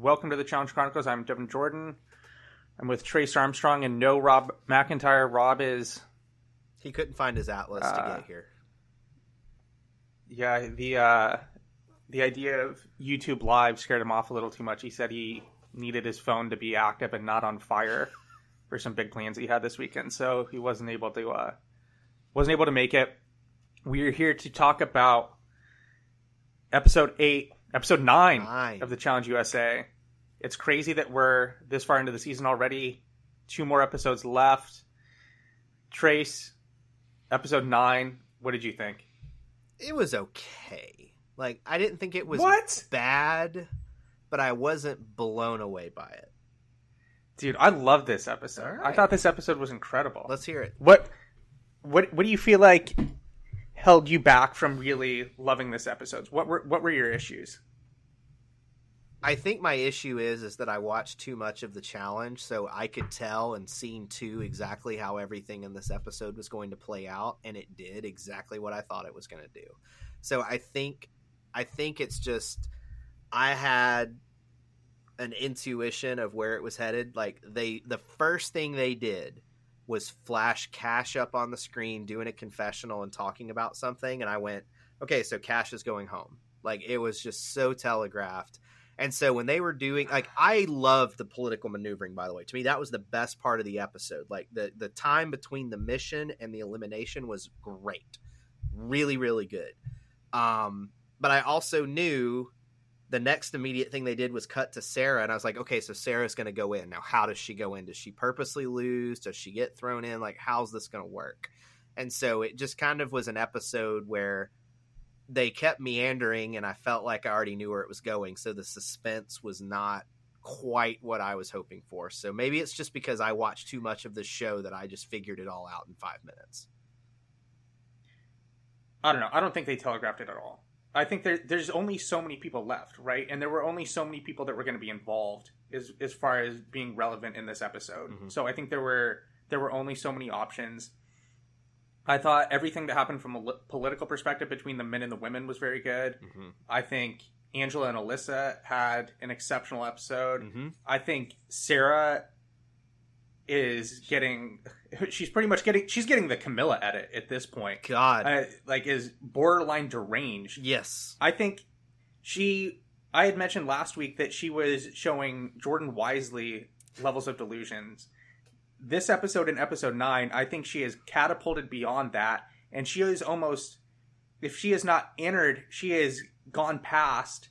Welcome to the Challenge Chronicles. I'm Devin Jordan. I'm with Trace Armstrong and no Rob McIntyre. Rob is He couldn't find his atlas to Uh, get here. yeah the uh, the idea of YouTube Live scared him off a little too much. He said he needed his phone to be active and not on fire for some big plans he had this weekend, so he wasn't able to uh, wasn't able to make it. We're here to talk about episode eight, episode nine, Nine. of the Challenge USA. It's crazy that we're this far into the season already. Two more episodes left. Trace, episode nine. What did you think? It was okay. Like I didn't think it was What? bad, but I wasn't blown away by it. Dude, I love this episode. All I thought this episode was incredible. Let's hear it. What what what do you feel like held you back from really loving this episode? What were what were your issues? I think my issue is is that I watched too much of the challenge, so I could tell and seen too exactly how everything in this episode was going to play out, and it did exactly what I thought it was going to do. So I think, I think it's just I had an intuition of where it was headed. Like they, the first thing they did was flash Cash up on the screen doing a confessional and talking about something, and I went, okay, so Cash is going home. Like it was just so telegraphed. And so when they were doing like I loved the political maneuvering by the way. To me that was the best part of the episode. Like the the time between the mission and the elimination was great. Really really good. Um but I also knew the next immediate thing they did was cut to Sarah and I was like, "Okay, so Sarah's going to go in. Now how does she go in? Does she purposely lose? Does she get thrown in? Like how's this going to work?" And so it just kind of was an episode where they kept meandering and I felt like I already knew where it was going. So the suspense was not quite what I was hoping for. So maybe it's just because I watched too much of the show that I just figured it all out in five minutes. I don't know. I don't think they telegraphed it at all. I think there, there's only so many people left, right? And there were only so many people that were going to be involved as as far as being relevant in this episode. Mhm. So I think there were there were only so many options. I thought everything that happened from a li- political perspective between the men and the women was very good. Mm-hmm. I think Angela and Alyssa had an exceptional episode. Mm-hmm. I think Sarah is getting she's pretty much getting she's getting the Camila edit at this point. God, Uh, like is borderline deranged. yes, I think she I had mentioned last week that she was showing Jordan Wiseley levels of delusions. This episode in episode 9, I think she is catapulted beyond that and she is almost if she is not entered, she has gone past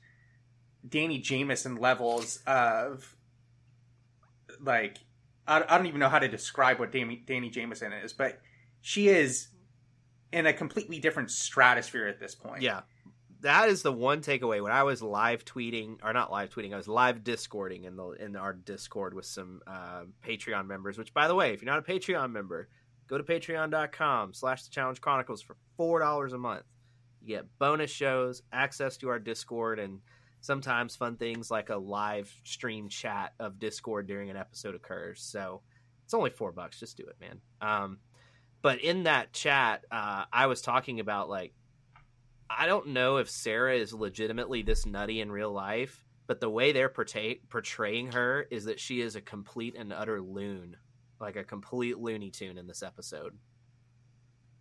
Danny Jameson levels of like I, I don't even know how to describe what Danny, Danny Jameson is, but she is in a completely different stratosphere at this point. yeah. That is the one takeaway. When I was live tweeting, or not live tweeting, I was live discording in the in our Discord with some uh, Patreon members. Which, by the way, if you're not a Patreon member, go to Patreon.com/slash The Challenge Chronicles for four dollars a month. You get bonus shows, access to our Discord, and sometimes fun things like a live stream chat of Discord during an episode occurs. So it's only four bucks. Just do it, man. Um, but in that chat, uh, I was talking about like I don't know if Sarah is legitimately this nutty in real life, but the way they're portray- portraying her is that she is a complete and utter loon, like a complete Looney Tune in this episode.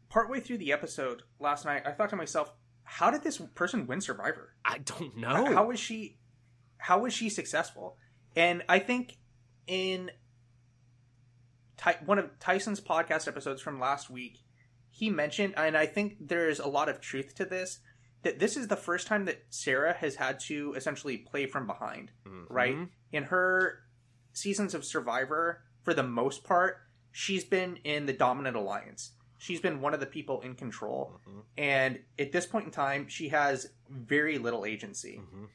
partway through the episode last night, I thought to myself, how did this person win Survivor? I don't know. How was she? How was she successful? And I think in Ty- one of Tyson's podcast episodes from last week, he mentioned, and I think there's a lot of truth to this, that this is the first time that Sarah has had to essentially play from behind Mhm. right? In her seasons of Survivor, for the most part, she's been in the dominant alliance. She's been one of the people in control. Mhm. And at this point in time, she has very little agency. Mhm.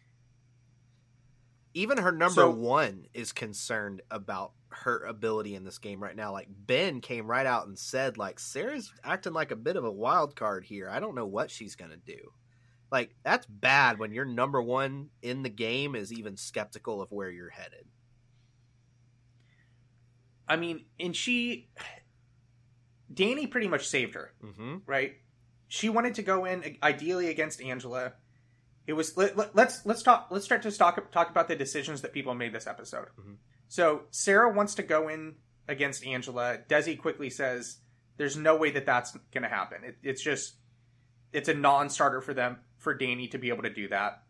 Even her number So- one is concerned about her ability in this game right now. Like Ben came right out and said, like Sarah's acting like a bit of a wild card here. I don't know what she's gonna do. Like that's bad when your number one in the game is even skeptical of where you're headed. I mean, and she. Danny pretty much saved her, Mm-hmm. right? She wanted to go in ideally against Angela, it was let, let, let's let's talk let's start to talk talk about the decisions that people made this episode. Mhm. So Sarah wants to go in against Angela. Desi quickly says, "There's no way that that's going to happen. It, it's just it's a non-starter for them for Danny to be able to do that."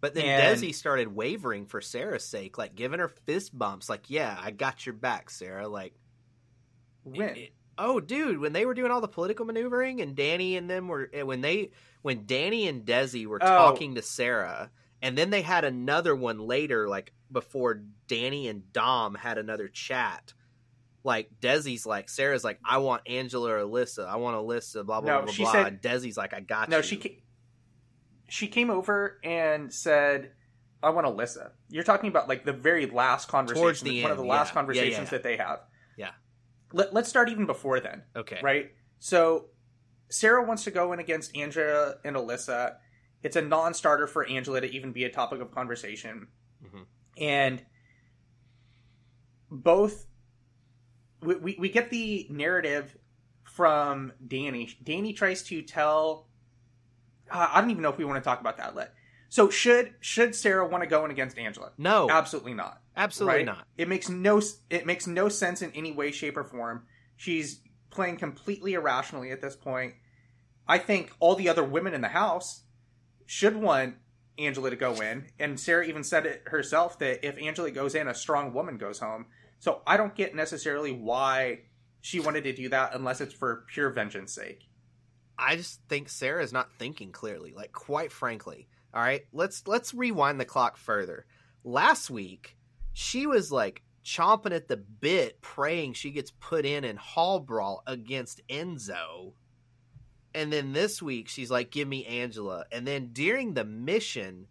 But then And- Desi started wavering for Sarah's sake, like giving her fist bumps, like, "Yeah, I got your back, Sarah." Like, Win. it- oh, dude, when they were doing all the political maneuvering, and Danny and them were eh, when they when Danny and Desi were Oh. talking to Sarah, and then they had another one later, like before Danny and Dom had another chat. Like Desi's like Sarah's like I want Angela or Alyssa. I want Alyssa. Blah blah No, blah blah. she blah. said- and Desi's like I got no, you. she ca- she came over and said, "I want Alyssa." You're talking about like the very last conversation, one of end, the last yeah. Yeah, conversations yeah. that they have. Let, let's start even before then. okay. right? So Sarah wants to go in against Angela and Alyssa. It's a non-starter for Angela to even be a topic of conversation, Mhm. and both we, we we get the narrative from Danny. Danny tries to tell. Uh, I don't even know if we want to talk about that. Let so should should Sarah want to go in against Angela? No, Absolutely not absolutely right? not. It makes no it makes no sense in any way, shape, or form. She's playing completely irrationally at this point. I think all the other women in the house should want Angela to go in, and Sarah even said it herself that if Angela goes in, a strong woman goes home. So I don't get necessarily why she wanted to do that unless it's for pure vengeance sake. I just think Sarah is not thinking clearly. Like, quite frankly. All right, let's let's rewind the clock further. Last week, she was like chomping at the bit, praying she gets put in in hall brawl against Enzo. And then this week, she's like, "Give me Angela." And then during the mission,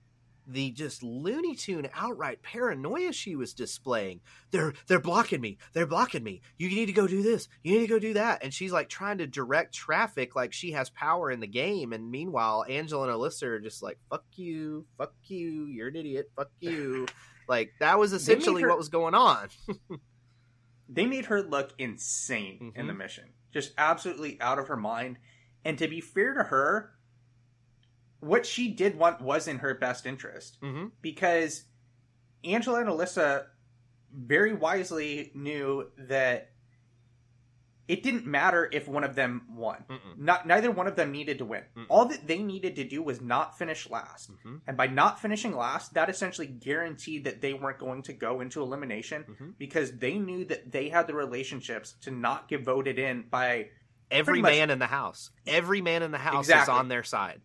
the just Looney Tune outright paranoia she was displaying. They're they're blocking me. They're blocking me. You need to go do this. You need to go do that. And she's like trying to direct traffic like she has power in the game. And meanwhile, Angela and Alyssa are just like, "Fuck you, fuck you. You're an idiot. Fuck you." like that was essentially her- what was going on. they made her look insane in Mhm. the mission just absolutely out of her mind and to be fair to her what she did want was in her best interest mm-hmm. because angela and alyssa very wisely knew that it didn't matter if one of them won Mm-mm. not neither one of them needed to win Mm-mm. all that they needed to do was not finish last Mm-hmm. and by not finishing last that essentially guaranteed that they weren't going to go into elimination Mhm. because they knew that they had the relationships to not get voted in by Every much- man in the house, every man in the house Exactly. is on their side.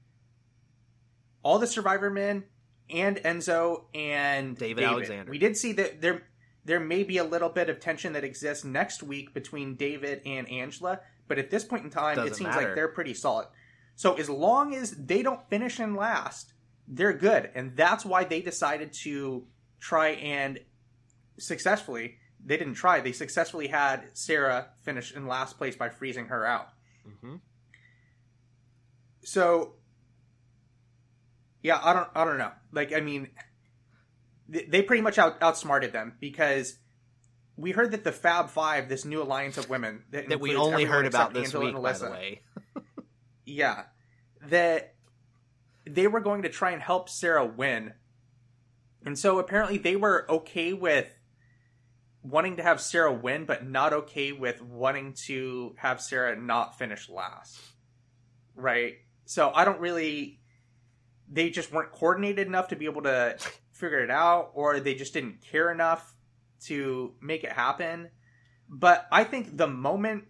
All the survivor men and Enzo and David Alexander. We did see that there there may be a little bit of tension that exists next week between David and Angela, but at this point in time, it Doesn't seems matter. like they're pretty solid. So as long as they don't finish in last, they're good, and that's why they decided to try and successfully. They didn't try; they successfully had Sarah finish in last place by freezing her out. Mm-hmm. So, yeah, I don't, I don't know. Like, I mean, they pretty much out, outsmarted them because we heard that the Fab Five, this new alliance of women that, That we only heard about this Angela week, by the way. yeah, that they were going to try and help Sarah win, and so apparently they were okay with wanting to have Sarah win, but not okay with wanting to have Sarah not finish last. Right? So I don't really. They just weren't coordinated enough to be able to figure it out, or they just didn't care enough to make it happen. But I think the moment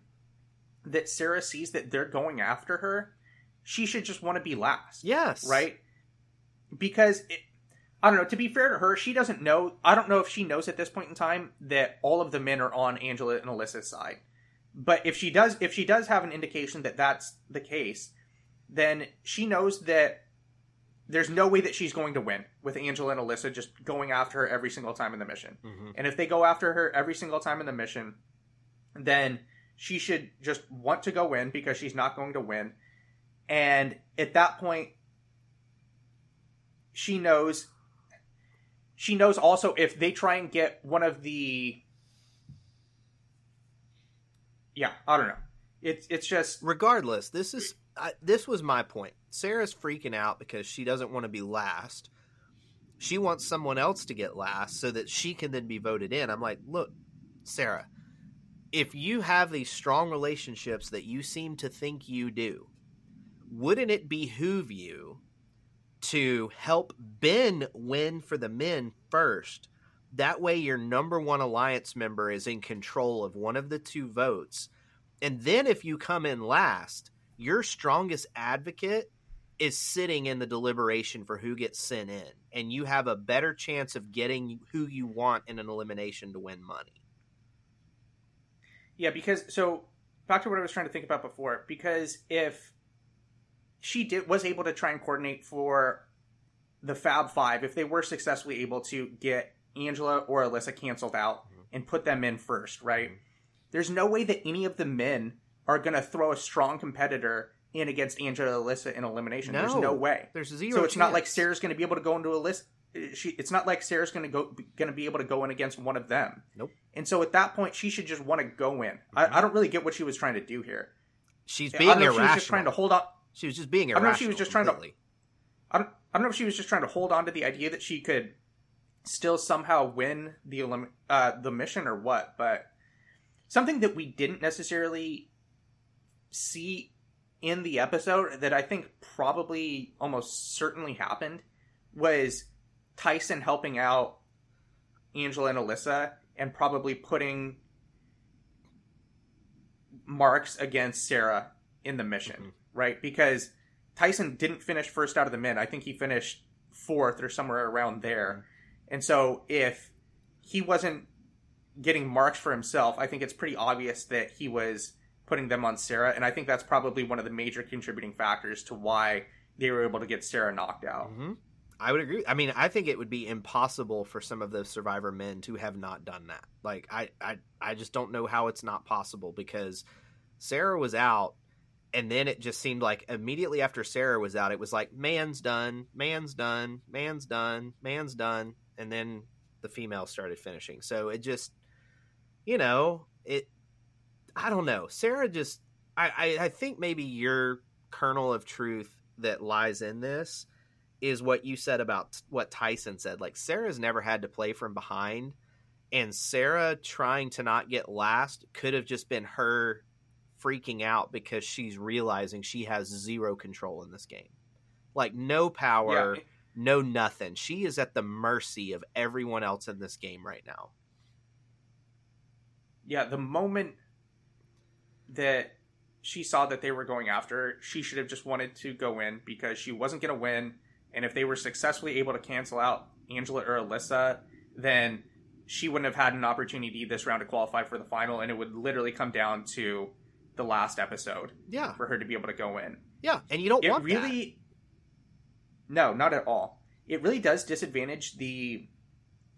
that Sarah sees that they're going after her, she should just want to be last Yes. right? Because it, I don't know. To be fair to her, she doesn't know. I don't know if she knows at this point in time that all of the men are on Angela and Alyssa's side. But if she does, if she does have an indication that that's the case, then she knows that there's no way that she's going to win with Angela and Alyssa just going after her every single time in the mission. Mhm. And if they go after her every single time in the mission, then she should just want to go in because she's not going to win. And at that point, she knows. She knows also if they try and get one of the. Yeah, I don't know. It's it's just Regardless, this is I, this was my point. Sarah's freaking out because she doesn't want to be last. She wants someone else to get last so that she can then be voted in. I'm like, look, Sarah, if you have these strong relationships that you seem to think you do, wouldn't it behoove you to help Ben win for the men first? That way, your number one alliance member is in control of one of the two votes. And then, if you come in last, your strongest advocate is sitting in the deliberation for who gets sent in, and you have a better chance of getting who you want in an elimination to win money. Yeah, because so back to what I was trying to think about before. Because if she did was able to try and coordinate for the Fab Five, if they were successfully able to get Angela or Alyssa canceled out mm-hmm. and put them in first, right? Mm-hmm. There's no way that any of the men are going to throw a strong competitor in against Angela Alyssa in elimination. No, There's no way. There's zero. So it's chance. not like Sarah's going to be able to go into a list. She, it's not like Sarah's going to go going to be able to go in against one of them. Nope. And so at that point, she should just want to go in. Mm-hmm. I, I, don't really get what she was trying to do here. She's being irrational. She was just trying to hold on. She was just being irrational. I don't know if she was just trying completely. to. I don't, I don't know if she was just trying to hold on to the idea that she could still somehow win the elim- uh, the mission or what, but something that we didn't necessarily see in the episode that I think probably almost certainly happened was Tyson helping out Angela and Alyssa and probably putting marks against Sarah in the mission, mm-hmm. right? Because Tyson didn't finish first out of the men. I think he finished fourth or somewhere around there. Mm-hmm. And so if he wasn't getting marks for himself, I think it's pretty obvious that he was putting them on Sarah. And I think that's probably one of the major contributing factors to why they were able to get Sarah knocked out. Mm-hmm. I would agree. I mean, I think it would be impossible for some of those survivor men to have not done that. Like, I, I, I just don't know how it's not possible because Sarah was out, and then it just seemed like immediately after Sarah was out, it was like man's done, man's done, man's done, man's done, and then the female started finishing. So it just, you know, it. I don't know. Sarah just, I, I, I think maybe your kernel of truth that lies in this is what you said about what Tyson said. Like Sarah's never had to play from behind, and Sarah trying to not get last could have just been her freaking out because she's realizing she has zero control in this game. Like no power, yeah. no nothing. She is at the mercy of everyone else in this game right now. Yeah, the moment that she saw that they were going after her, she should have just wanted to go in because she wasn't going to win and if they were successfully able to cancel out Angela or Alyssa, then she wouldn't have had an opportunity this round to qualify for the final, and it would literally come down to the last episode. Yeah, for her to be able to go in. Yeah, and you don't it want really. That. No, not at all. It really does disadvantage the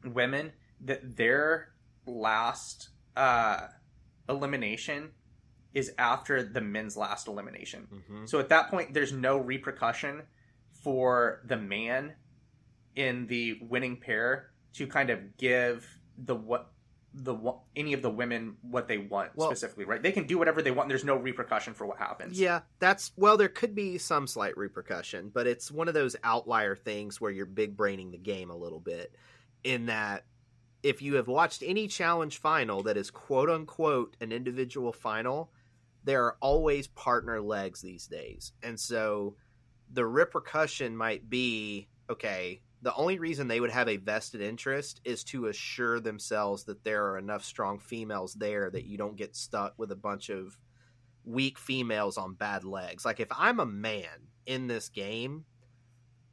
women that their last uh, elimination is after the men's last elimination. Mm-hmm. So at that point, there's no repercussion for the man in the winning pair to kind of give the what the any of the women what they want well, specifically, right? They can do whatever they want. there's no repercussion for what happens. Yeah, that's well, there could be some slight repercussion, but it's one of those outlier things where you're big braining the game a little bit. In that, if you have watched any challenge final that is quote unquote an individual final, there are always partner legs these days, and so the repercussion might be okay the only reason they would have a vested interest is to assure themselves that there are enough strong females there that you don't get stuck with a bunch of weak females on bad legs. Like if i'm a man in this game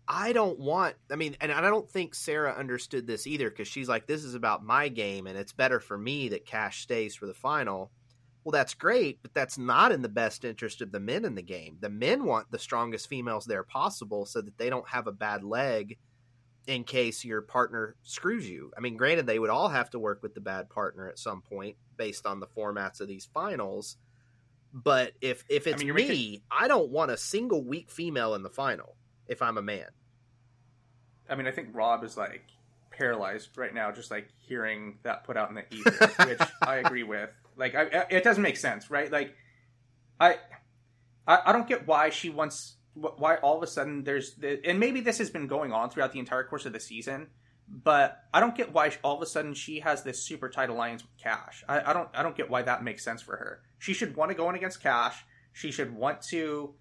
i don't want i mean and i don't think sarah understood this either because she's like this is about my game and it's better for me that cash stays for the final well, that's great, but that's not in the best interest of the men in the game. The men want the strongest females there possible so that they don't have a bad leg in case your partner screws you. I mean, granted, they would all have to work with the bad partner at some point based on the formats of these finals. But if if it's I mean, me, making... I don't want a single weak female in the final if I'm a man. I mean, I think Rob is like paralyzed right now, just like hearing that put out in the ether, which I agree with. Like, I, it doesn't make sense, right? Like, I, I, I don't get why she wants why all of a sudden there's and maybe this has been going on throughout the entire course of the season but I don't get why all of a sudden she has this super tight alliance with Cash. I, I don't I don't get why that makes sense for her. She should want to go in against Cash. She should want to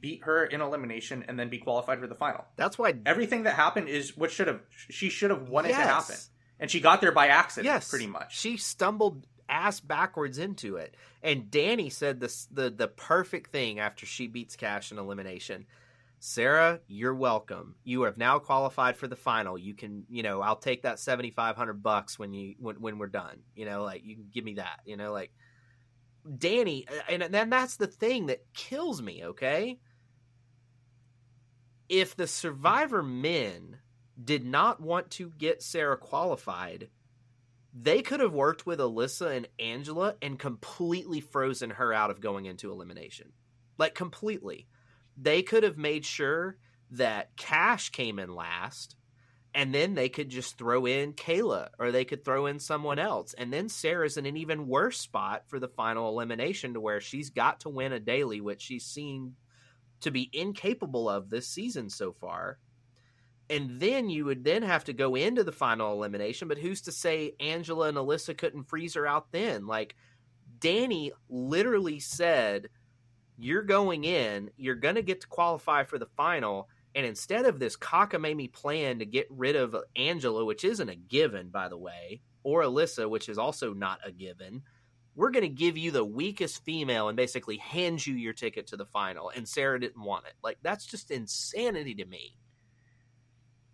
beat her in elimination and then be qualified for the final. That's why everything that happened is what should have she should have wanted yes. to happen. And she got there by accident, yes. pretty much. She stumbled ass backwards into it. And Danny said the the perfect thing after she beats Cash in elimination. Sarah, you're welcome. You have now qualified for the final. You can, you know, I'll take that seventy five hundred bucks when you when when we're done. You know, like you can give me that. You know, like Danny, and then that's the thing that kills me. Okay, if the Survivor men did not want to get Sarah qualified, they could have worked with Alyssa and Angela and completely frozen her out of going into elimination. Like, completely. They could have made sure that Cash came in last, and then they could just throw in Kayla or they could throw in someone else. And then Sarah's in an even worse spot for the final elimination to where she's got to win a daily, which she's seen to be incapable of this season so far and then you would then have to go into the final elimination but who's to say angela and alyssa couldn't freeze her out then? Like danny literally said you're going in you're going to get to qualify for the final and instead of this cockamamie plan to get rid of angela which isn't a given by the way or alyssa which is also not a given we're going to give you the weakest female and basically hand you your ticket to the final and sarah didn't want it. Like that's just insanity to me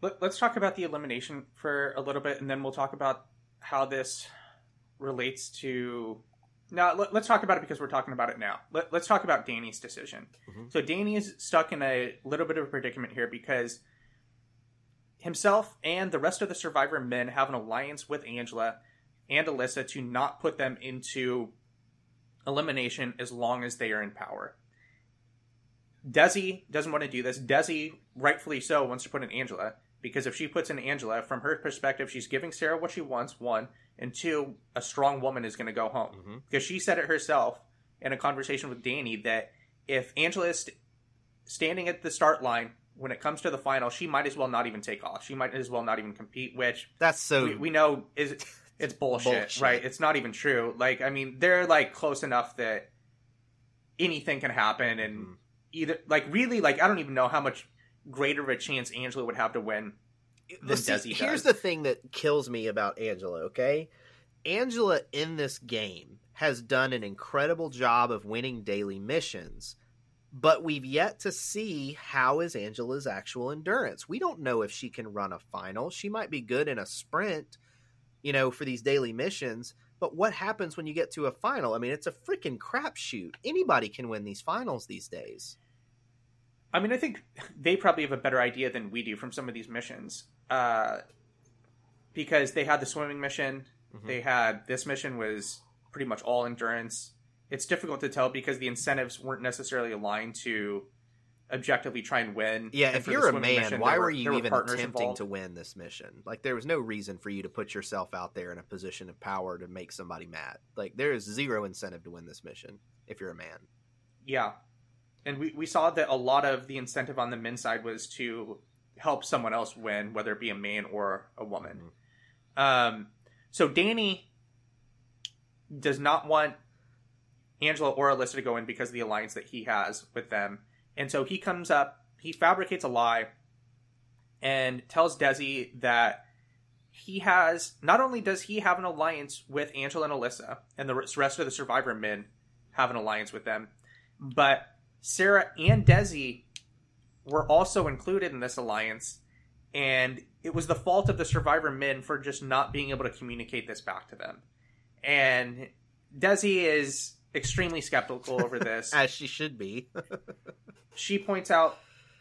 let, us talk about the elimination for a little bit, and then we'll talk about how this relates to. Now, let, us talk about it because we're talking about it now. Let, us talk about Danny's decision. Mm-hmm. So, Danny is stuck in a little bit of a predicament here because himself and the rest of the Survivor men have an alliance with Angela and Alyssa to not put them into elimination as long as they are in power. Desi doesn't want to do this. Desi, rightfully so, wants to put in Angela because if she puts in Angela, from her perspective, she's giving Sarah what she wants, one, and two, a strong woman is going to go home. Mm-hmm. Because she said it herself in a conversation with Danny that if Angela is st- standing at the start line when it comes to the final, she might as well not even take off. She might as well not even compete, which that's so we, we know is it's bullshit, bullshit, right? It's not even true. Like, I mean, they're like close enough that anything can happen, and mm-hmm. either like really, like I don't even know how much greater of a chance Angela would have to win than See, Desi Here's the thing that kills me about Angela, okay? Angela in this game has done an incredible job of winning daily missions, but we've yet to see how is Angela's actual endurance. We don't know if she can run a final. She might be good in a sprint, you know, for these daily missions, but what happens when you get to a final? I mean, it's a freaking crapshoot. Anybody can win these finals these days. I mean, I think they probably have a better idea than we do from some of these missions, uh, because they had the swimming mission. Mm-hmm. They had this mission was pretty much all endurance. It's difficult to tell because the incentives weren't necessarily aligned to objectively try and win. Yeah, and if you're a man, mission, why were, were you even attempting involved. to win this mission? Like there was no reason for you to put yourself out there in a position of power to make somebody mad. Like there is zero incentive to win this mission if you're a man. Yeah and we, we saw that a lot of the incentive on the men's side was to help someone else win, whether it be a man or a woman. Mm-hmm. Um, so Danny does not want Angela or Alyssa to go in because of the alliance that he has with them. And so he comes up, he fabricates a lie and tells Desi that he has not only does he have an alliance with Angela and Alyssa, and the rest of the survivor men have an alliance with them, but Sarah and Desi were also included in this alliance, and it was the fault of the survivor men for just not being able to communicate this back to them. And Desi is extremely skeptical over this, as she should be. she points out,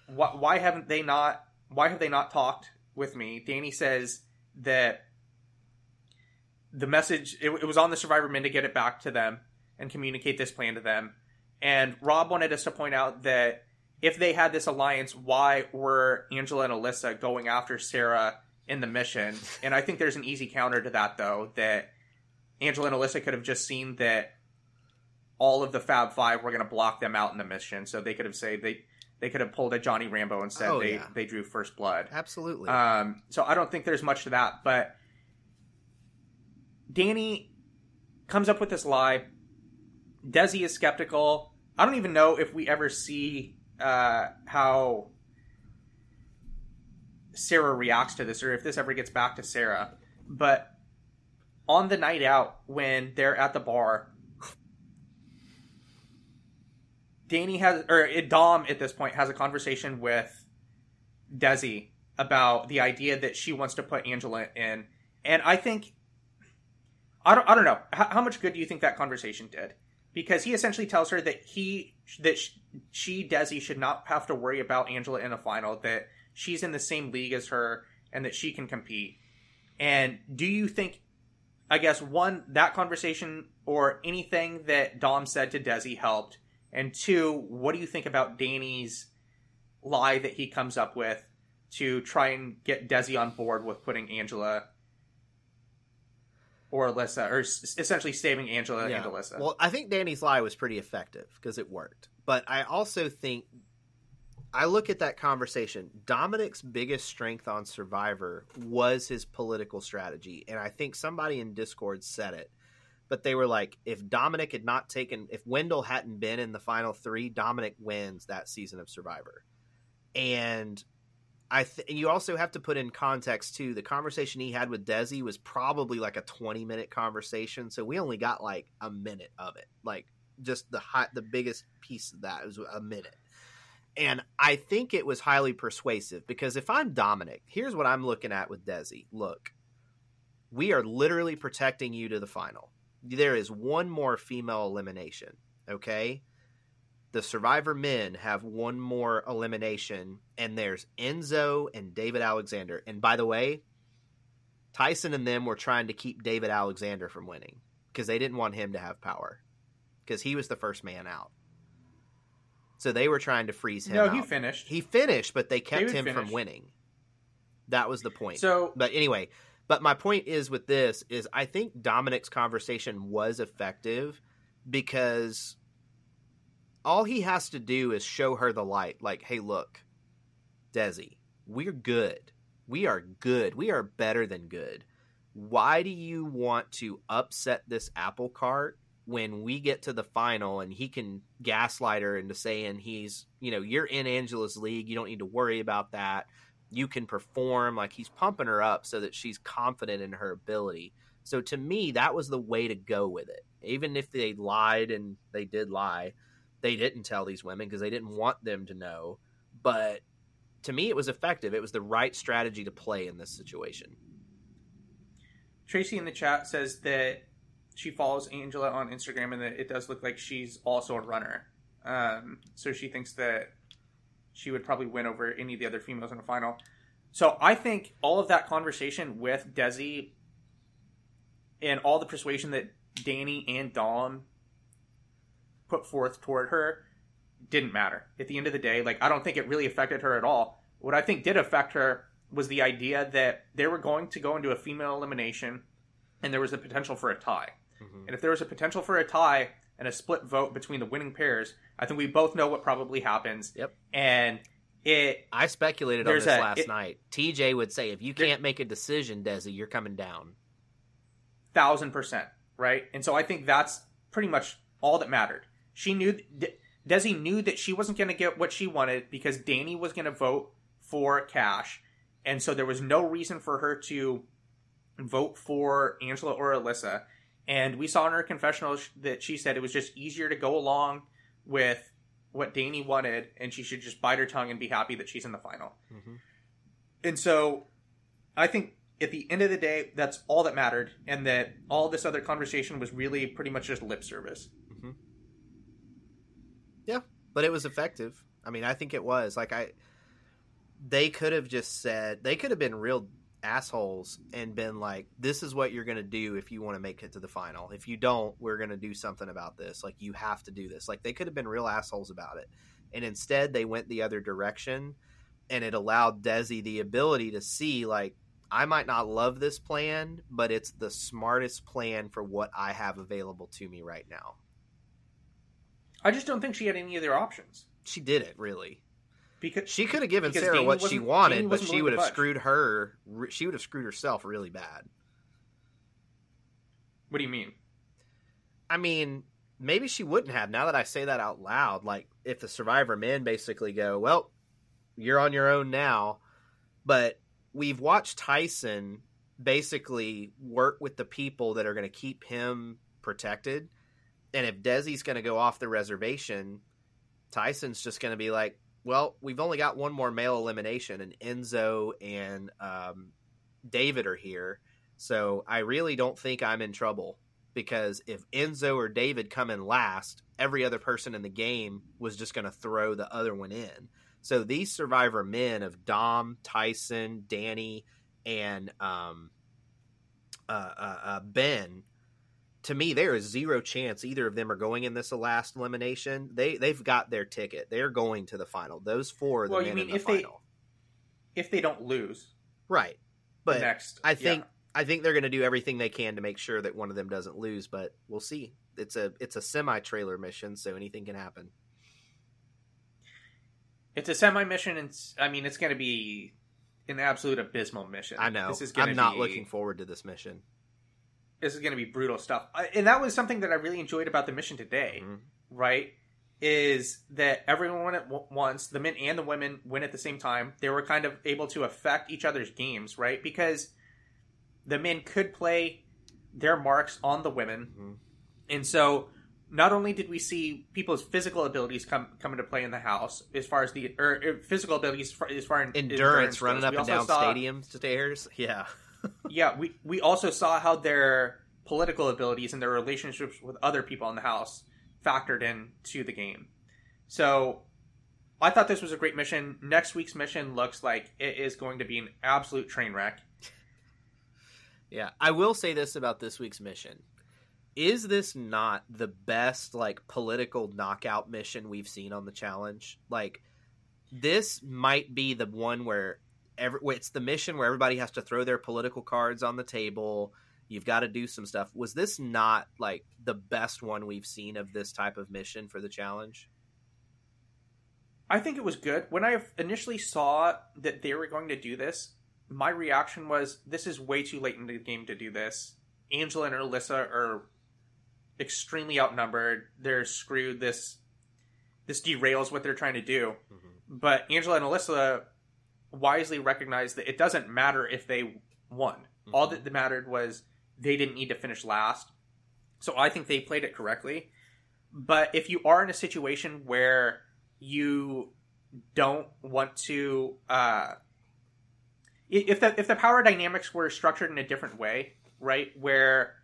why, why haven't they not? Why have they not talked with me? Danny says that the message it, it was on the survivor men to get it back to them and communicate this plan to them and Rob wanted us to point out that if they had this alliance, why were Angela and Alyssa going after Sarah in the mission? And I think there's an easy counter to that, though, that Angela and Alyssa could have just seen that all of the Fab Five were going to block them out in the mission, so they could have said they they could have pulled a Johnny Rambo and said Oh, they yeah. they drew first blood. Absolutely. Um, so I don't think there's much to that, but Danny comes up with this lie. Desi is skeptical. I don't even know if we ever see uh, how Sarah reacts to this, or if this ever gets back to Sarah. But on the night out, when they're at the bar, Danny has, or Dom at this point has a conversation with Desi about the idea that she wants to put Angela in, and I think I don't I don't know how, how much good do you think that conversation did? Because he essentially tells her that he that she Desi should not have to worry about Angela in a final, that she's in the same league as her, and that she can compete. And do you think, I guess one that conversation or anything that Dom said to Desi helped, and two, what do you think about Danny's lie that he comes up with to try and get Desi on board with putting Angela or Alyssa, or s- essentially saving Angela and Alyssa. Well, I think Danny's lie was pretty effective because it worked. But I also think I look at that conversation. Domenick's biggest strength on Survivor was his political strategy, and I think somebody in Discord said it. But they were like, if Domenick had not taken, if Wendell hadn't been in the final three, Domenick wins that season of Survivor. And I th- and you also have to put in context too. The conversation he had with Desi was probably like a twenty minute conversation, so we only got like a minute of it. Like just the hot, the biggest piece of that was a minute. And I think it was highly persuasive because if I'm Domenick, here's what I'm looking at with Desi. Look, we are literally protecting you to the final. There is one more female elimination. Okay, the Survivor men have one more elimination, and there's Enzo and David Alexander. And by the way, Tyson and them were trying to keep David Alexander from winning because they didn't want him to have power because he was the first man out. So they were trying to freeze him. no, out. he finished. He finished, but they kept David him from winning. That was the point. so But anyway, but my point is with this is I think Domenick's conversation was effective because all he has to do is show her the light. Like, hey, look, Desi, we're good. We are good. We are better than good. Why do you want to upset this apple cart when we get to the final and he can gaslight her into saying he's, you know, you're in Angela's league. You don't need to worry about that. You can perform. Like he's pumping her up so that she's confident in her ability. So to me, that was the way to go with it. Even if they lied and they did lie, they didn't tell these women because they didn't want them to know. But to me, it was effective. It was the right strategy to play in this situation. Tracy in the chat says that she follows Angela on Instagram and that it does look like she's also a runner. Um, so she thinks that she would probably win over any of the other females in the final. So I think all of that conversation with Desi and all the persuasion that Danny and Dom put forth toward her didn't matter. At the end of the day, like I don't think it really affected her at all. What I think did affect her was the idea that they were going to go into a female elimination and there was a potential for a tie. Mm-hmm. And if there was a potential for a tie and a split vote between the winning pairs, I think we both know what probably happens. Yep. And it I speculated on this a- last it- night. TJ would say, if you can't make a decision, Desi, you're coming down. thousand percent right and so i think that's pretty much all that mattered she knew De- desi knew that she wasn't going to get what she wanted because danny was going to vote for cash and so there was no reason for her to vote for angela or alyssa and we saw in her confessional sh- that she said it was just easier to go along with what danny wanted and she should just bite her tongue and be happy that she's in the final Mhm. and so I think at the end of the day, that's all that mattered, and that all this other conversation was really pretty much just lip service. But it was effective. I mean, I think it was. Like I they could have just said they could have been real assholes and been like this is what you're going to do if you want to make it to the final. If you don't, we're going to do something about this. Like you have to do this. Like they could have been real assholes about it. And instead they went the other direction and it allowed Desi the ability to see like I might not love this plan, but it's the smartest plan for what I have available to me right now. I just don't think she had any other options She did it really. because She could have given Sarah Jamie what she wanted, but she would have budge. screwed her. She would have screwed herself really bad. what do you mean? I mean, maybe she wouldn't have. Now that I say that out loud, like if the survivor men basically go, "Well, you're on your own now," but we've watched Tyson basically work with the people that are going to keep him protected, and if Desi's going to go off the reservation, Tyson's just going to be like, "Well, we've only got one more male elimination, and Enzo and um, David are here." So I really don't think I'm in trouble because if Enzo or David come in last, every other person in the game was just going to throw the other one in. So these survivor men of Dom, Tyson, Danny, and um, uh, uh, uh, Ben, to me, there is zero chance either of them are going in this last elimination. They they've got their ticket. They are going to the final. Those four are the Well, you men mean in the if they- final, If they don't lose right? But next, I yeah. think I think they're going to do everything they can to make sure that one of them doesn't lose, but we'll see. It's a it's a semi trailer mission, so anything can happen. it's a semi mission, and I mean it's going to be an absolute abysmal mission. I know. This is I'm not be- looking forward to this mission. This is going to be brutal stuff, and that was something that I really enjoyed about the mission today. Mhm. right is that everyone at once, the men and the women win at the same time they were kind of able to affect each other's games right because the men could play their marks on the women Mhm. and so not only did we see people's physical abilities come come into play in the house as far as the or, or physical abilities as far as Endurance, running goes, up and down saw- stadium stairs. Yeah. Yeah, we we also saw how their political abilities and their relationships with other people in the house factored in to the game. So I thought this was a great mission. Next week's mission looks like it is going to be an absolute train wreck. Yeah. I will say this about this week's mission. Is this not the best like political knockout mission we've seen on the challenge? Like this might be the one where every it's the mission where everybody has to throw their political cards on the table. You've got to do some stuff. Was this not like the best one we've seen of this type of mission for the challenge? I think it was good. When I initially saw that they were going to do this, my reaction was this is way too late in the game to do this. Angela and Alyssa are extremely outnumbered. They're screwed. This this derails what they're trying to do. Mm-hmm. But Angela and Alyssa wisely recognized that it doesn't matter if they won. All that mattered was they didn't need to finish last. So I think they played it correctly. But if you are in a situation where you don't want to, uh, if the if the power dynamics were structured in a different way, right, where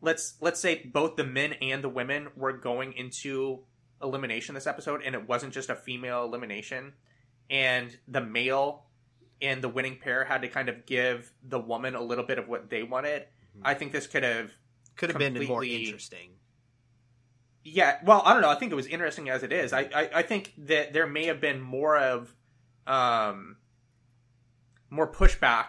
let's let's say both the men and the women were going into elimination this episode, and it wasn't just a female elimination, and the male and the winning pair had to kind of give the woman a little bit of what they wanted. Mhm. I think this could have Could have been more interesting. yeah, well, I don't know. I think it was interesting as it is. I, I, I think that there may have been more of, um, more pushback,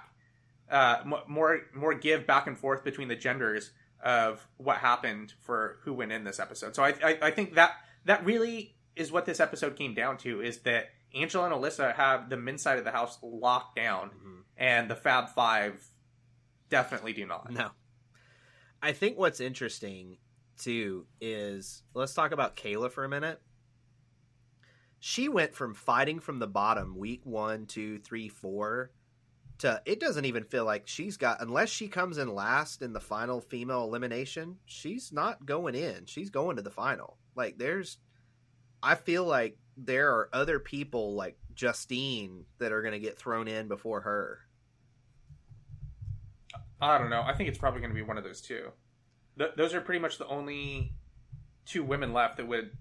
uh, more more give back and forth between the genders of what happened for who went in this episode. So I, I, I think that that really is what this episode came down to is that Angela and Alyssa have the men's side of the house locked down, Mhm. and the Fab Five definitely do not. No. I think what's interesting too is let's talk about Kayla for a minute. She went from fighting from the bottom week one, two, three, four to it doesn't even feel like she's got unless she comes in last in the final female elimination, she's not going in. She's going to the final. Like there's I feel like there are other people like Justine that are gonna get thrown in before her. I don't know. I think it's probably going to be one of those two. Th- those are pretty much the only two women left that would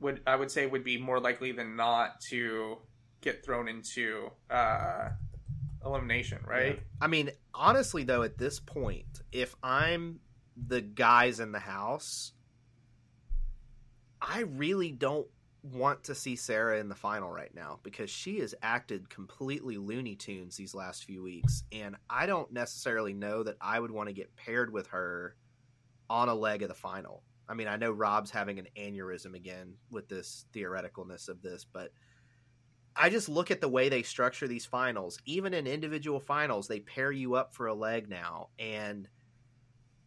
would I would say would be more likely than not to get thrown into uh, elimination, right? I mean, honestly, though, at this point, if I'm the guys in the house, I really don't want to see Sarah in the final right now because she has acted completely Looney Tunes these last few weeks, and I don't necessarily know that I would want to get paired with her on a leg of the final. I mean, I know Rob's having an aneurysm again with this theoreticalness of this, but I just look at the way they structure these finals. Even in individual finals, they pair you up for a leg now, and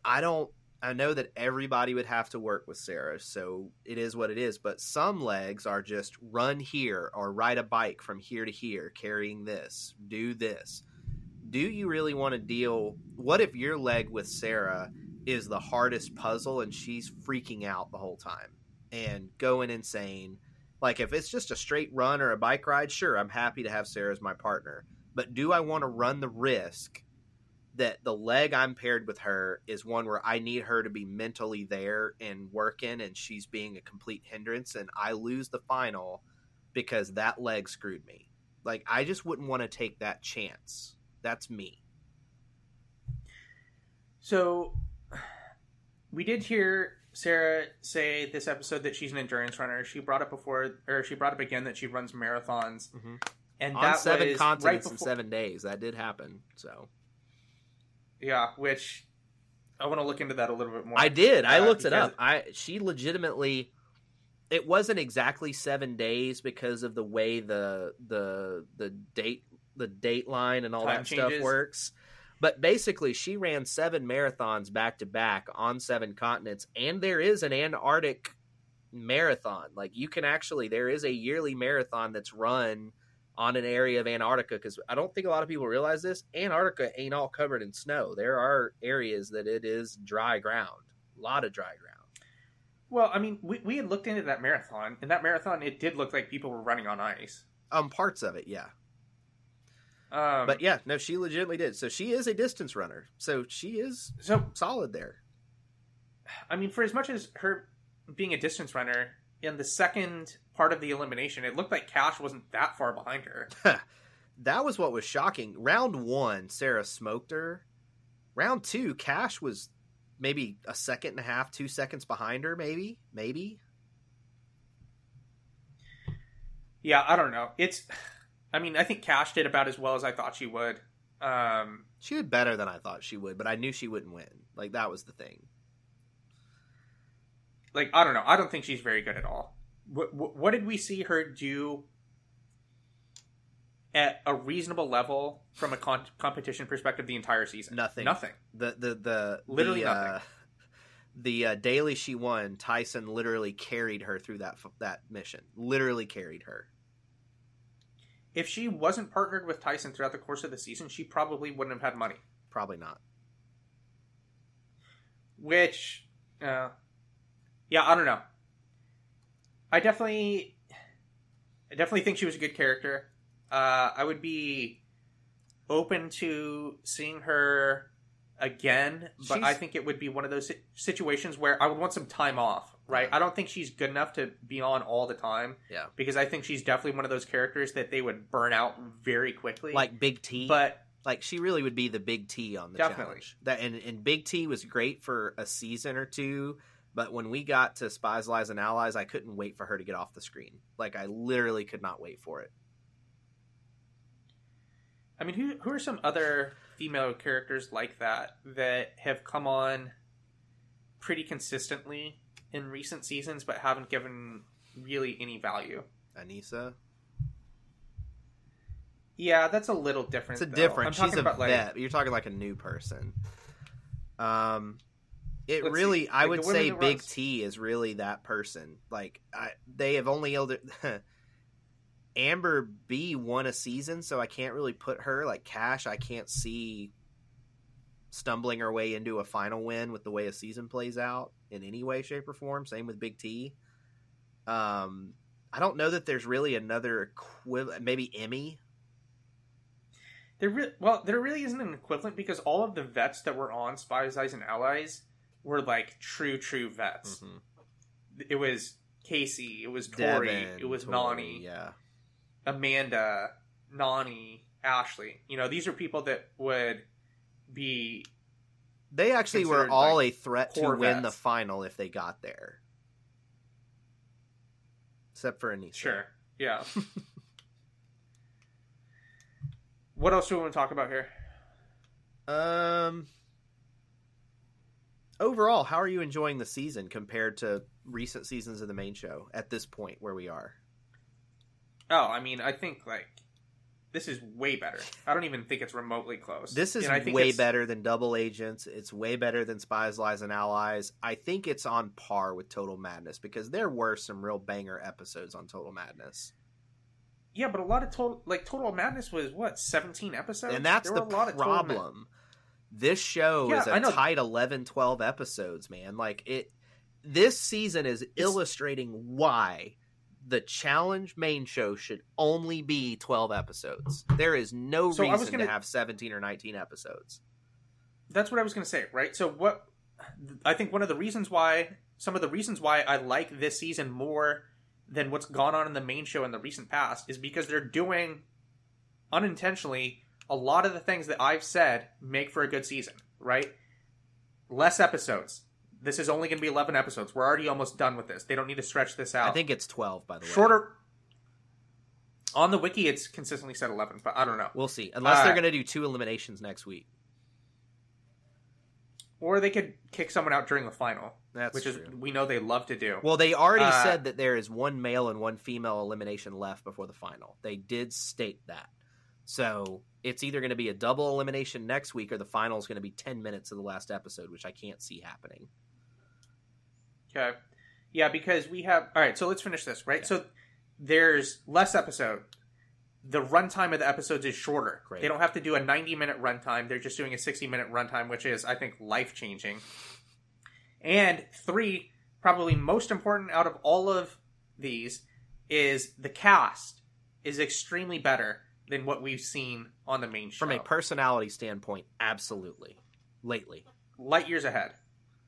I don't. I know that everybody would have to work with Sarah, so it is what it is. But some legs are just run here or ride a bike from here to here, carrying this, do this. Do you really want to deal? What if your leg with Sarah is the hardest puzzle and she's freaking out the whole time and going insane? Like if it's just a straight run or a bike ride, sure, I'm happy to have Sarah as my partner. But do I want to run the risk that the leg I'm paired with her is one where I need her to be mentally there and working, and she's being a complete hindrance, and I lose the final because that leg screwed me. Like, I just wouldn't want to take that chance. That's me. So, we did hear Sarah say this episode that she's an endurance runner. She brought up before, or she brought up again that she runs marathons, mm-hmm. and On that seven was continents right in seven days. That did happen. So Yeah, which I want to look into that a little bit more. I did. I Uh, looked it up. I she legitimately. It wasn't exactly seven days because of the way the the the date the date line and all that stuff works. But basically, she ran seven marathons back to back on seven continents, and there is an Antarctic marathon. Like you can actually, there is a yearly marathon that's run on an area of Antarctica because I don't think a lot of people realize this. Antarctica ain't all covered in snow. There are areas that it is dry ground, a lot of dry ground. Well, I mean, we, we had looked into that marathon, and that marathon it did look like people were running on ice. Um, parts of it, yeah. Um, But yeah, no, she legitimately did. So she is a distance runner. So she is so solid there. I mean, for as much as her being a distance runner in the second part of the elimination, it looked like Cash wasn't that far behind her. that was what was shocking. Round one, Sarah smoked her. Round two, Cash was maybe a second and a half, two seconds behind her, maybe, maybe. Yeah, I don't know. It's, I mean, I think Cash did about as well as I thought she would. Um, She did better than I thought she would, but I knew she wouldn't win. Like that was the thing. like I don't know. I don't think she's very good at all. What, what, did we see her do at a reasonable level from a con- competition perspective the entire season? Nothing. Nothing. The the the Literally the, uh, nothing. the uh, daily she won, Tyson literally carried her through that that mission. Literally carried her. If she wasn't partnered with Tyson throughout the course of the season, she probably wouldn't have had money. Probably not. Which, uh, yeah, I don't know. I definitely, I definitely think she was a good character. Uh, I would be open to seeing her again, but She's- I think it would be one of those situations where I would want some time off. Right? I don't think she's good enough to be on all the time. Yeah. Because I think she's definitely one of those characters that they would burn out very quickly. Like Big T. but like she really would be the big T on the Definitely. challenge. That and, and Big T was great for a season or two, but when we got to Spies, Lies, and Allies, I couldn't wait for her to get off the screen. Like I literally could not wait for it. I mean, who who are some other female characters like that that have come on pretty consistently in recent seasons, but haven't given really any value? Aneesa, Yeah, that's a little different. it's a though. different. I'm She's talking a about like. You're talking like a new person. Um, it Let's really, see. I Like, would say Big runs- T is really that person. Like I, they have only held it. Amber B won a season, so I can't really put her like Cash. I can't see stumbling her way into a final win with the way a season plays out in any way, shape, or form. Same with Big T. Um, I don't know that there's really another equivalent. Maybe Emy. there. Re- well, there really isn't an equivalent because all of the vets that were on Spies, Lies, and Allies were like true, true vets. Mm-hmm. It was Kaycee, it was Tori, it was Nany, Yeah, Amanda, Nany, Ashley. You know, these are people that would be they actually were all like, a threat to win the final if they got there, except for Aneesa. sure. Yeah. what else do we want to talk about here? Um. Overall, how are you enjoying the season compared to recent seasons of the main show at this point where we are? Oh, I mean, I think like this is way better. I don't even think it's remotely close. This is And I think way it's- better than Double Agents. It's way better than Spies, Lies, and Allies. I think it's on par with Total Madness because there were some real banger episodes on Total Madness. Yeah, but a lot of total like Total Madness was what seventeen episodes, and that's the were a lot of Total Ma- problem. This show Yeah, is a tight 11, 12 episodes, man. Like it this season is illustrating why the challenge main show should only be 12 episodes. There is no So reason gonna- to have 17 or 19 episodes. That's what I was going to say, right? So what I think one of the reasons why some of the reasons why I like this season more than what's gone on in the main show in the recent past is because they're doing unintentionally a lot of the things that I've said make for a good season, right? Less episodes. This is only going to be 11 episodes. We're already almost done with this. They don't need to stretch this out. I think it's 12 by the way. shorter on the wiki it's consistently said 11 but i don't know We'll see. Unless Uh, they're going to do two eliminations next week. or they could kick someone out during the final That's which is we know they love to do Well, they already Uh, said that there is one male and one female elimination left before the final. They did state that. So it's either going to be a double elimination next week or the final is going to be 10 minutes of the last episode, which I can't see happening. okay. Yeah because we have all right so let's finish this right? Yeah. so there's less episode. The runtime of the episodes is shorter. Great. they don't have to do a 90 minute runtime. They're just doing a 60 minute runtime which is i think life changing and three probably most important out of all of these is the cast is extremely better than what we've seen on the main show From a personality standpoint, absolutely. Lately. light years ahead.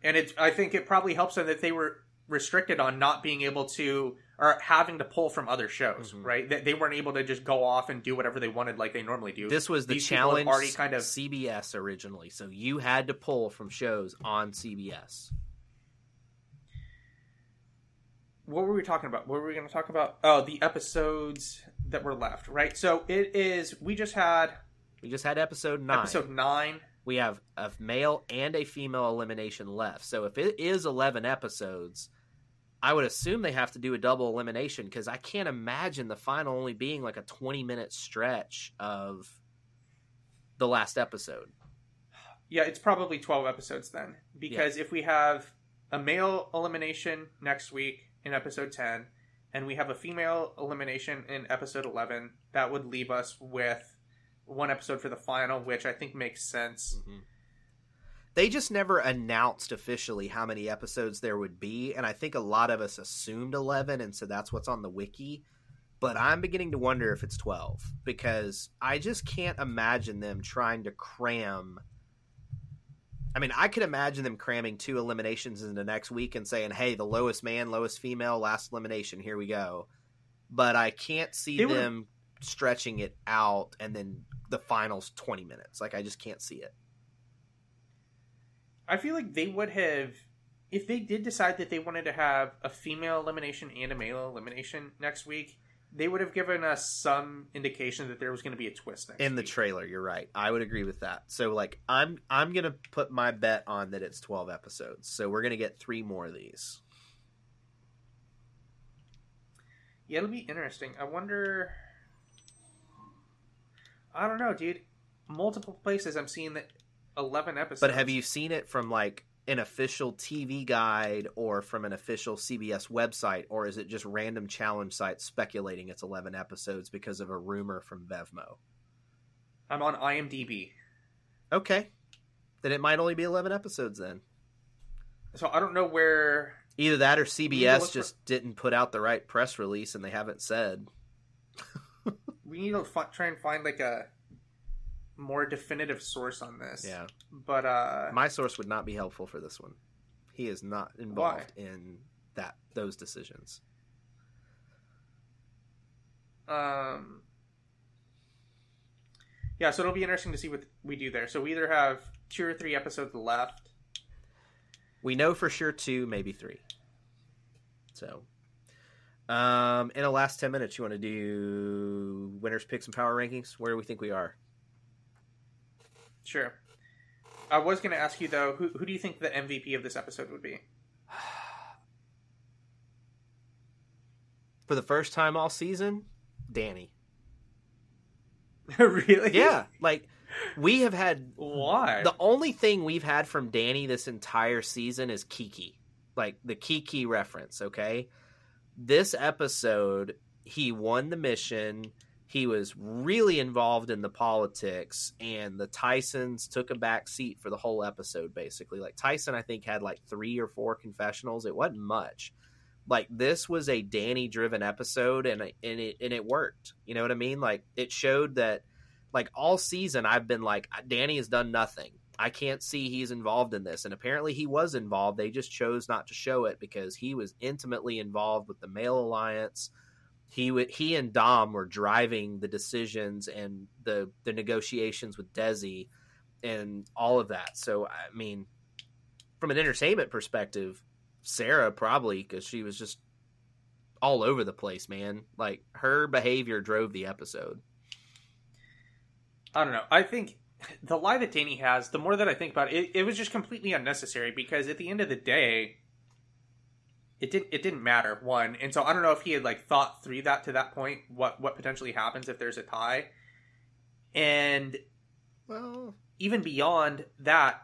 And it's I think it probably helps them that they were restricted on not being able to or having to pull from other shows, Mhm. right? That they weren't able to just go off and do whatever they wanted like they normally do. This was the These challenge already kind of CBS originally. So you had to pull from shows on CBS. what were we talking about? What were we going to talk about? Oh, the episodes that were left, right? So it is we just had We just had episode 9. episode 9. we have a male and a female elimination left. So if it is 11 episodes, I would assume they have to do a double elimination because I can't imagine the final only being like a 20 minute stretch of the last episode. Yeah, it's probably 12 episodes then. Because if we have a male elimination next week in episode 10, and we have a female elimination in episode 11, that would leave us with one episode for the final, which I think makes sense. Mm-hmm. They just never announced officially how many episodes there would be, and I think a lot of us assumed 11, and so that's what's on the wiki. But I'm beginning to wonder if it's 12 because I just can't imagine them trying to cram. I mean, I could imagine them cramming two eliminations into next week and saying, hey, the lowest man, lowest female, last elimination, here we go. But I can't see would've- them stretching it out and then the finals 20 minutes. Like, I just can't see it. I feel like they would have, if they did decide that they wanted to have a female elimination and a male elimination next week, they would have given us some indication that there was going to be a twist next in the week. trailer you're right i would agree with that so like i'm i'm gonna put my bet on that it's 12 episodes so we're gonna get three more of these Yeah, it'll be interesting. I wonder. I don't know, dude. Multiple places I'm seeing that eleven episodes. but have you seen it from like an official tv guide or from an official cbs website or is it just random challenge sites speculating it's 11 episodes because of a rumor from vevmo I'm on IMDb, okay. Then it might only be 11 episodes then. So I don't know where. either that or cbs look for- just didn't put out the right press release and they haven't said. We need to fi- try and find like a more definitive source on this. yeah But uh, My source would not be helpful for this one. He is not involved in that those decisions. um, yeah. So it'll be interesting to see what we do there. So we either have two or three episodes left. We know for sure two, maybe three. So, um, in the last ten minutes, you want to do winners, picks, and power rankings? Where do we think we are? Sure. I was going to ask you though, who who do you think the MVP of this episode would be? For the first time all season, Danny. really? Yeah, like we have had Why? the only thing we've had from Danny this entire season is Kiki. Like the Kiki reference, okay? This episode, he won the mission. He was really involved in the politics, and the Tysons took a back seat for the whole episode, basically. Like Tyson, I think, had like three or four confessionals. It wasn't much. Like this was a Danny driven episode, and and it and it worked. You know what I mean? Like it showed that like all season I've been like Danny has done nothing. I can't see he's involved in this and apparently he was involved. They just chose not to show it because he was intimately involved with the male alliance. He would he and Dom were driving the decisions and the the negotiations with Desi and all of that. So I mean from an entertainment perspective, Sarah probably cuz she was just all over the place, man. Like her behavior drove the episode. I don't know. I think the lie that Danny has, the more that I think about it, it, it was just completely unnecessary because at the end of the day, it didn't it didn't matter one, and so I don't know if he had like thought through that to that point. What what potentially happens if there's a tie, and Well, even beyond that,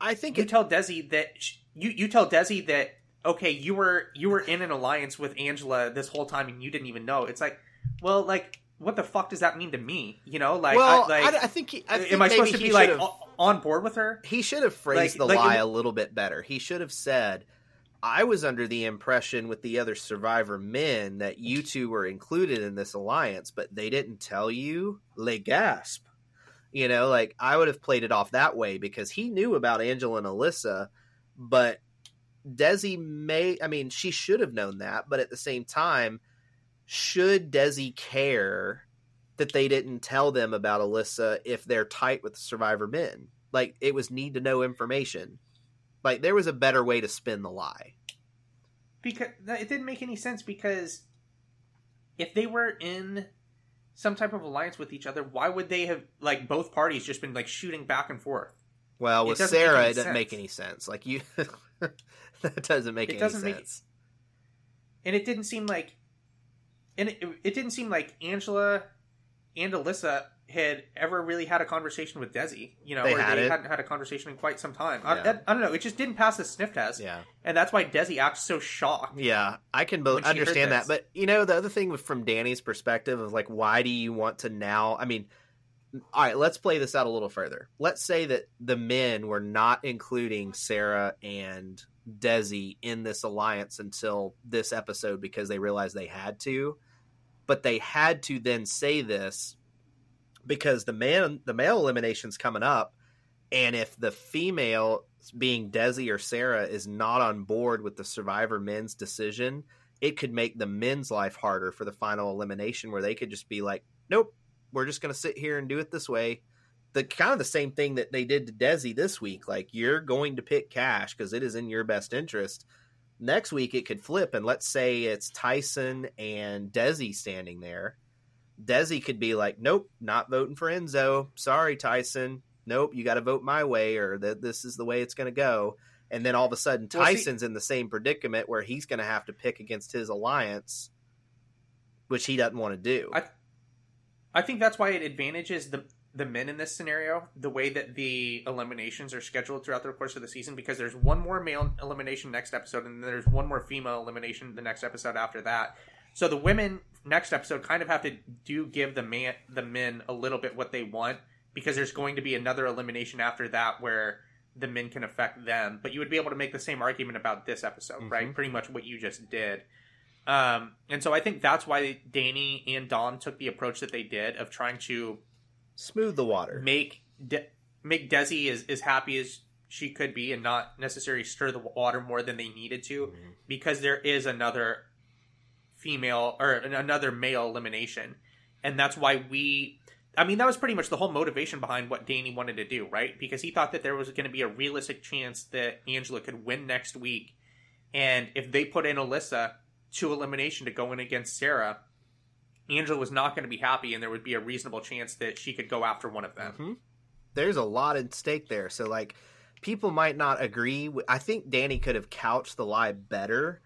I think you it, tell Desi that sh- you you tell Desi that okay, you were you were in an alliance with Angela this whole time and you didn't even know. It's like, well, like what the fuck does that mean to me? You know, like, well, I, like, I, I think he, I think am I supposed to be like on board with her? he should have phrased like- the like lie it- a little bit better. He should have said, "I was under the impression with the other survivor men that you two were included in this alliance, but they didn't tell you." Le gasp. You know, like I would have played it off that way because he knew about Angela and Alyssa, but Desi may. I mean, she should have known that, but at the same time, should Desi care that they didn't tell them about Alyssa if they're tight with the survivor men? Like it was need to know information. Like there was a better way to spin the lie. because it didn't make any sense because if they were in some type of alliance with each other why would they have like both parties just been like shooting back and forth Well, with doesn't Sarah, it doesn't sense. make any sense. Like you, that doesn't make It any doesn't make- sense. and it didn't seem like and it, it didn't seem like angela and alyssa had ever really had a conversation with desi you know They or had they hadn't had a conversation in quite some time I, Yeah. that- I don't know it just didn't pass the sniff test Yeah, and that's why desi acts so shocked yeah, I can bo- When she heard understand that. But you know, the other thing from Danny's perspective of like, why do you want to now? I mean, all right, let's play this out a little further. Let's say that the men were not including Sarah and Desi in this alliance until this episode because they realized they had to, but they had to then say this because the man the male elimination's coming up, and if the female being Desi or Sarah is not on board with the survivor men's decision, it could make the men's life harder for the final elimination where they could just be like, Nope, we're just gonna sit here and do it this way. The kind of the same thing that they did to Desi this week. Like you're going to pick cash because it is in your best interest. Next week it could flip, and let's say it's Tyson and Desi standing there. Desi could be like, "Nope, not voting for Enzo. Sorry, Tyson. Nope, you got to vote my way, or that this is the way it's going to go." And then all of a sudden, Well, see- Tyson's in the same predicament where he's going to have to pick against his alliance, which he doesn't want to do. I- I think that's why it advantages the the men in this scenario, the way that the eliminations are scheduled throughout the course of the season, because there's one more male elimination next episode, and then there's one more female elimination the next episode after that. So the women next episode kind of have to do give the man the men a little bit what they want, because there's going to be another elimination after that where the men can affect them. But you would be able to make the same argument about this episode, right? Mhm. Pretty much what you just did. Um, and so I think that's why Danny and Dom took the approach that they did of trying to Smooth the water. make De- make Desi as, as happy as she could be and not necessarily stir the water more than they needed to Mhm. because there is another female or another male elimination and that's why we I mean that was pretty much the whole motivation behind what Danny wanted to do, right? Because he thought that there was going to be a realistic chance that Angela could win next week and if they put in Alyssa to elimination to go in against Sarah, Angela was not going to be happy and there would be a reasonable chance that she could go after one of them. Mhm. there's a lot at stake there. So like people might not agree. I think Danny could have couched the lie better,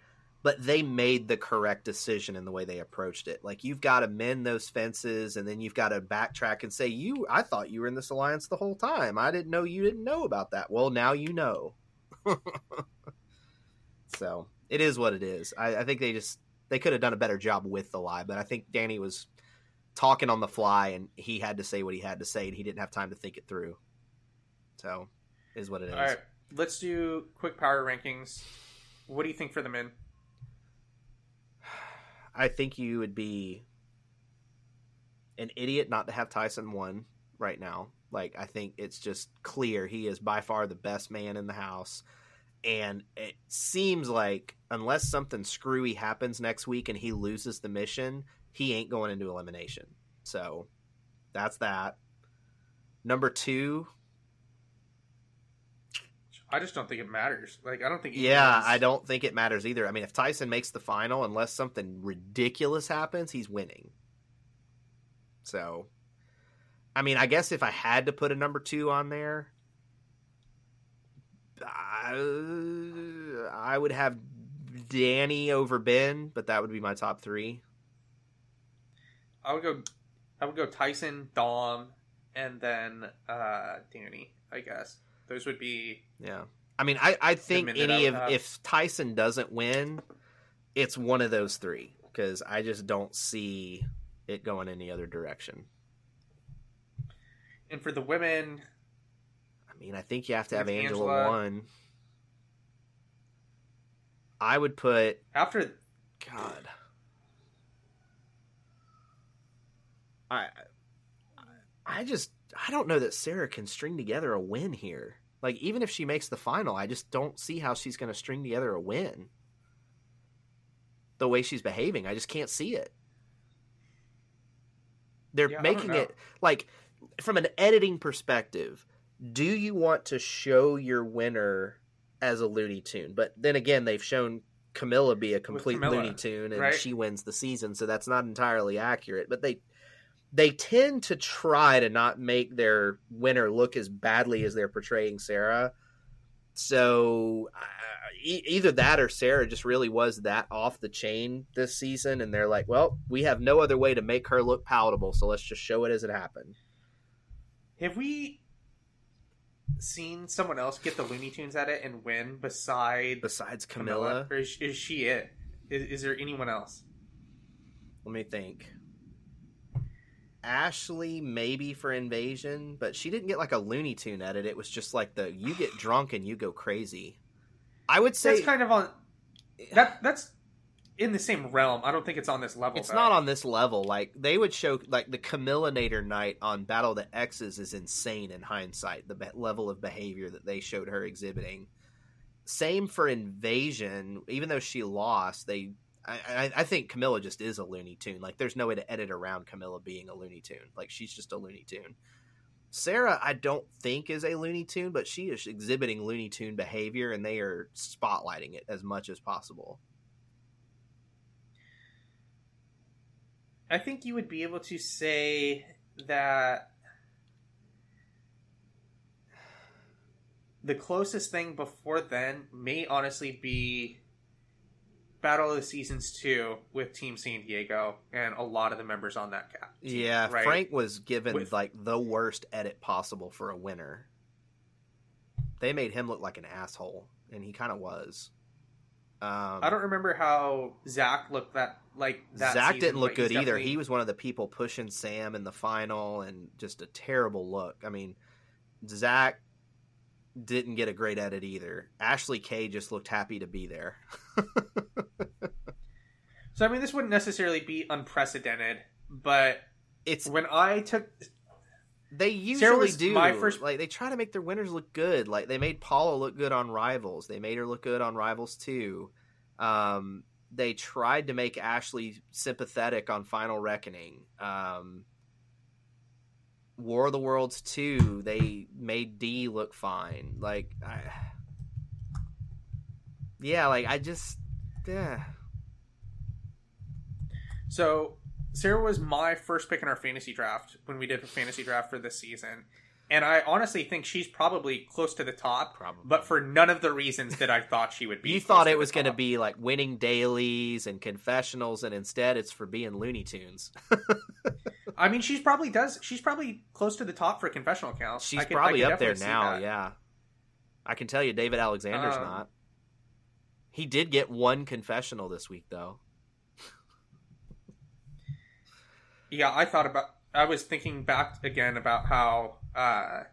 but they made the correct decision in the way they approached it. Like you've got to mend those fences and then you've got to backtrack and say you I thought you were in this alliance the whole time. I didn't know you didn't know about that. Well, now you know. so, it is what it is. I, I think they just they could have done a better job with the lie, but I think Danny was talking on the fly and he had to say what he had to say and he didn't have time to think it through. So, is what it is. All right, let's do quick power rankings. What do you think for the men? I think you would be an idiot not to have Tyson one right now. Like I think it's just clear he is by far the best man in the house. And it seems like unless something screwy happens next week and he loses the mission, he ain't going into elimination. So that's that. Number two, I just don't think it matters. Like I don't think. Yeah, I don't think it matters either. I mean, if Tyson makes the final, unless something ridiculous happens, he's winning. So, I mean, I guess if I had to put a number two on there, I, I would have Danny over Ben, but that would be my top three. I would go. I would go Tyson, Dom, and then uh Danny. I guess those would be. Yeah. I mean, I, I think any of if Tyson doesn't win, it's one of those three because I just don't see it going any other direction. And for the women, I mean, I think you have to have Angela, Angela- one. I would put after God. I I just I don't know that Sarah can string together a win here. Like even if she makes the final, I just don't see how she's going to string together a win. The way she's behaving, I just can't see it. They're Yeah, making it like from an editing perspective, do you want to show your winner as a Looney Tune? But then again, they've shown Camila be a complete Camila, Looney Tune and right? she wins the season, so that's not entirely accurate. But they they tend to try to not make their winner look as badly as they're portraying Sarah. So uh, e- either that or Sarah just really was that off the chain this season, and they're like, "Well, we have no other way to make her look palatable, so let's just show it as it happened." have we seen someone else get the Looney Tunes at it and win besides Besides Camila? Camila, Or is, is she it? Is, is there anyone else? let me think. Ashley maybe for invasion, but she didn't get like a Looney Tune edit. It was just like the you get drunk and you go crazy. I would say That's kind of on that. That's in the same realm. I don't think it's on this level. It's though. not on this level. Like they would show, like the Camillinator night on Battle of the Exes is insane in hindsight. The be- level of behavior that they showed her exhibiting. Same for Invasion. Even though she lost, they. I, I, think Camila just is a Looney Tune. Like there's no way to edit around Camila being a Looney Tune. Like she's just a Looney Tune. Sarah, I don't think is a Looney Tune, but she is exhibiting Looney Tune behavior, and they are spotlighting it as much as possible. I think you would be able to say that the closest thing before then may honestly be Battle of the Seasons 2 with Team San Diego and a lot of the members on that cap. team, Yeah, right? Frank was given With- like the worst edit possible for a winner. They made him look like an asshole, and he kind of was. Um, I don't remember how Zach looked that like that. Zach season, didn't look but he's good either. definitely- He was one of the people pushing Sam in the final, and just a terrible look. I mean, Zach didn't get a great edit either. Ashley K just looked happy to be there. So I mean, this wouldn't necessarily be unprecedented, but It's when I took They usually do. my first- Like they try to make their winners look good. Like they made Paula look good on Rivals. They made her look good on Rivals too. Um, they tried to make Ashley sympathetic on Final Reckoning. Um, War of the Worlds 2, they made D look fine. Like I Yeah, like I just yeah. So Sarah was my first pick in our fantasy draft when we did a fantasy draft for this season. and I honestly think she's probably close to the top. Probably. but for none of the reasons that I thought she would be. You thought it was going to be like winning dailies and confessionals, and instead it's for being Looney Tunes. I mean, she's probably does. She's probably close to the top for confessional counts. She's could- probably up there now. Yeah, I can tell you, David Alexander's Um, not. He did get one confessional this week, though. Yeah, I thought about. I was thinking back again about how uh,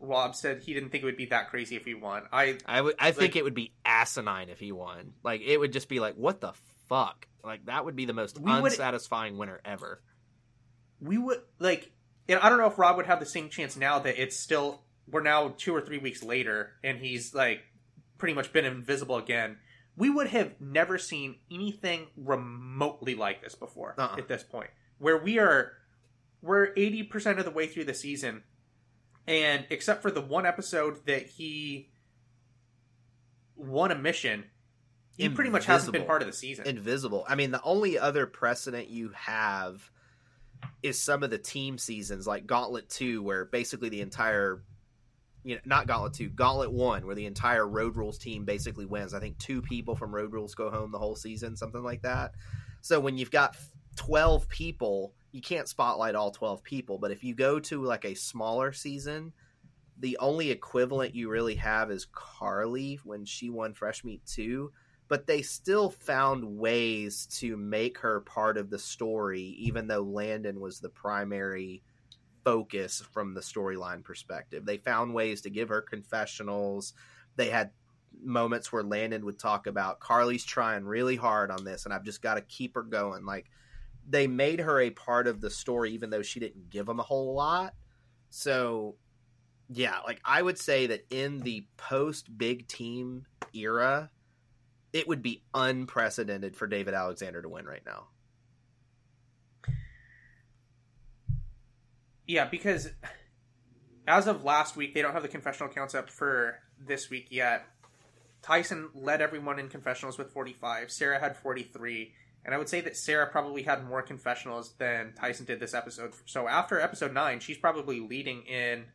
Rob said he didn't think it would be that crazy if he won. I I think it would be asinine if he won. Like it would just be like, what the fuck? Like that would be the most We would- unsatisfying winner ever. We would like, and I don't know if Rob would have the same chance now that it's still we're now two or three weeks later and he's like pretty much been invisible again. We would have never seen anything remotely like this before Uh-uh. at this point, where we are we're eighty percent of the way through the season, and except for the one episode that he won a mission, he pretty much hasn't been part of the season. Invisible. I mean, the only other precedent you have is some of the team seasons, like Gauntlet Two, where basically the entire you know, not Gauntlet 2, Gauntlet 1, where the entire Road Rules team basically wins. I think two people from Road Rules go home the whole season, something like that. So when you've got 12 people, you can't spotlight all 12 people. But if you go to like a smaller season, the only equivalent you really have is Carly when she won Fresh Meat 2. But they still found ways to make her part of the story, even though Landon was the primary focus from the storyline perspective. They found ways to give her confessionals. They had moments where Landon would talk about Carly's trying really hard on this and I've just got to keep her going. Like they made her a part of the story even though she didn't give them a whole lot. So yeah, like I would say that in the post big team era, it would be unprecedented for David Alexander to win right now. Yeah, because as of last week, they don't have the confessional counts up for this week yet. Tyson led everyone in confessionals with 45. Sarah had 43. And I would say that Sarah probably had more confessionals than Tyson did this episode. So after episode 9, she's probably leading in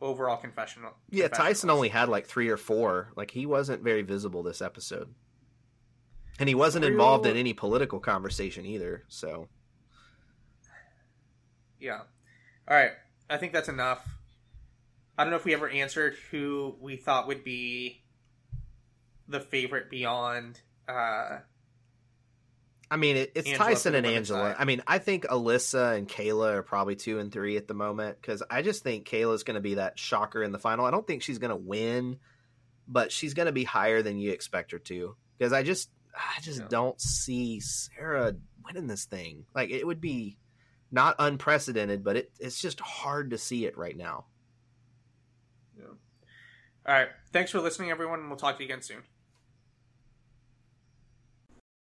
overall confessional. Yeah, Tyson only had like three or four. Like he wasn't very visible this episode, and he wasn't involved in any political conversation either. So Yeah. All right. I think that's enough. I don't know if we ever answered who we thought would be the favorite beyond. Uh, I mean, it, it's Angela Tyson and Angela. side. I mean, I think Alyssa and Kayla are probably two and three at the moment because I just think Kayla's going to be that shocker in the final. I don't think she's going to win, but she's going to be higher than you expect her to because I just, I just Yeah. don't see Sarah winning this thing. Like it would be not unprecedented, but it, it's just hard to see it right now. Yeah. all right. Thanks for listening, everyone, and we'll talk to you again soon.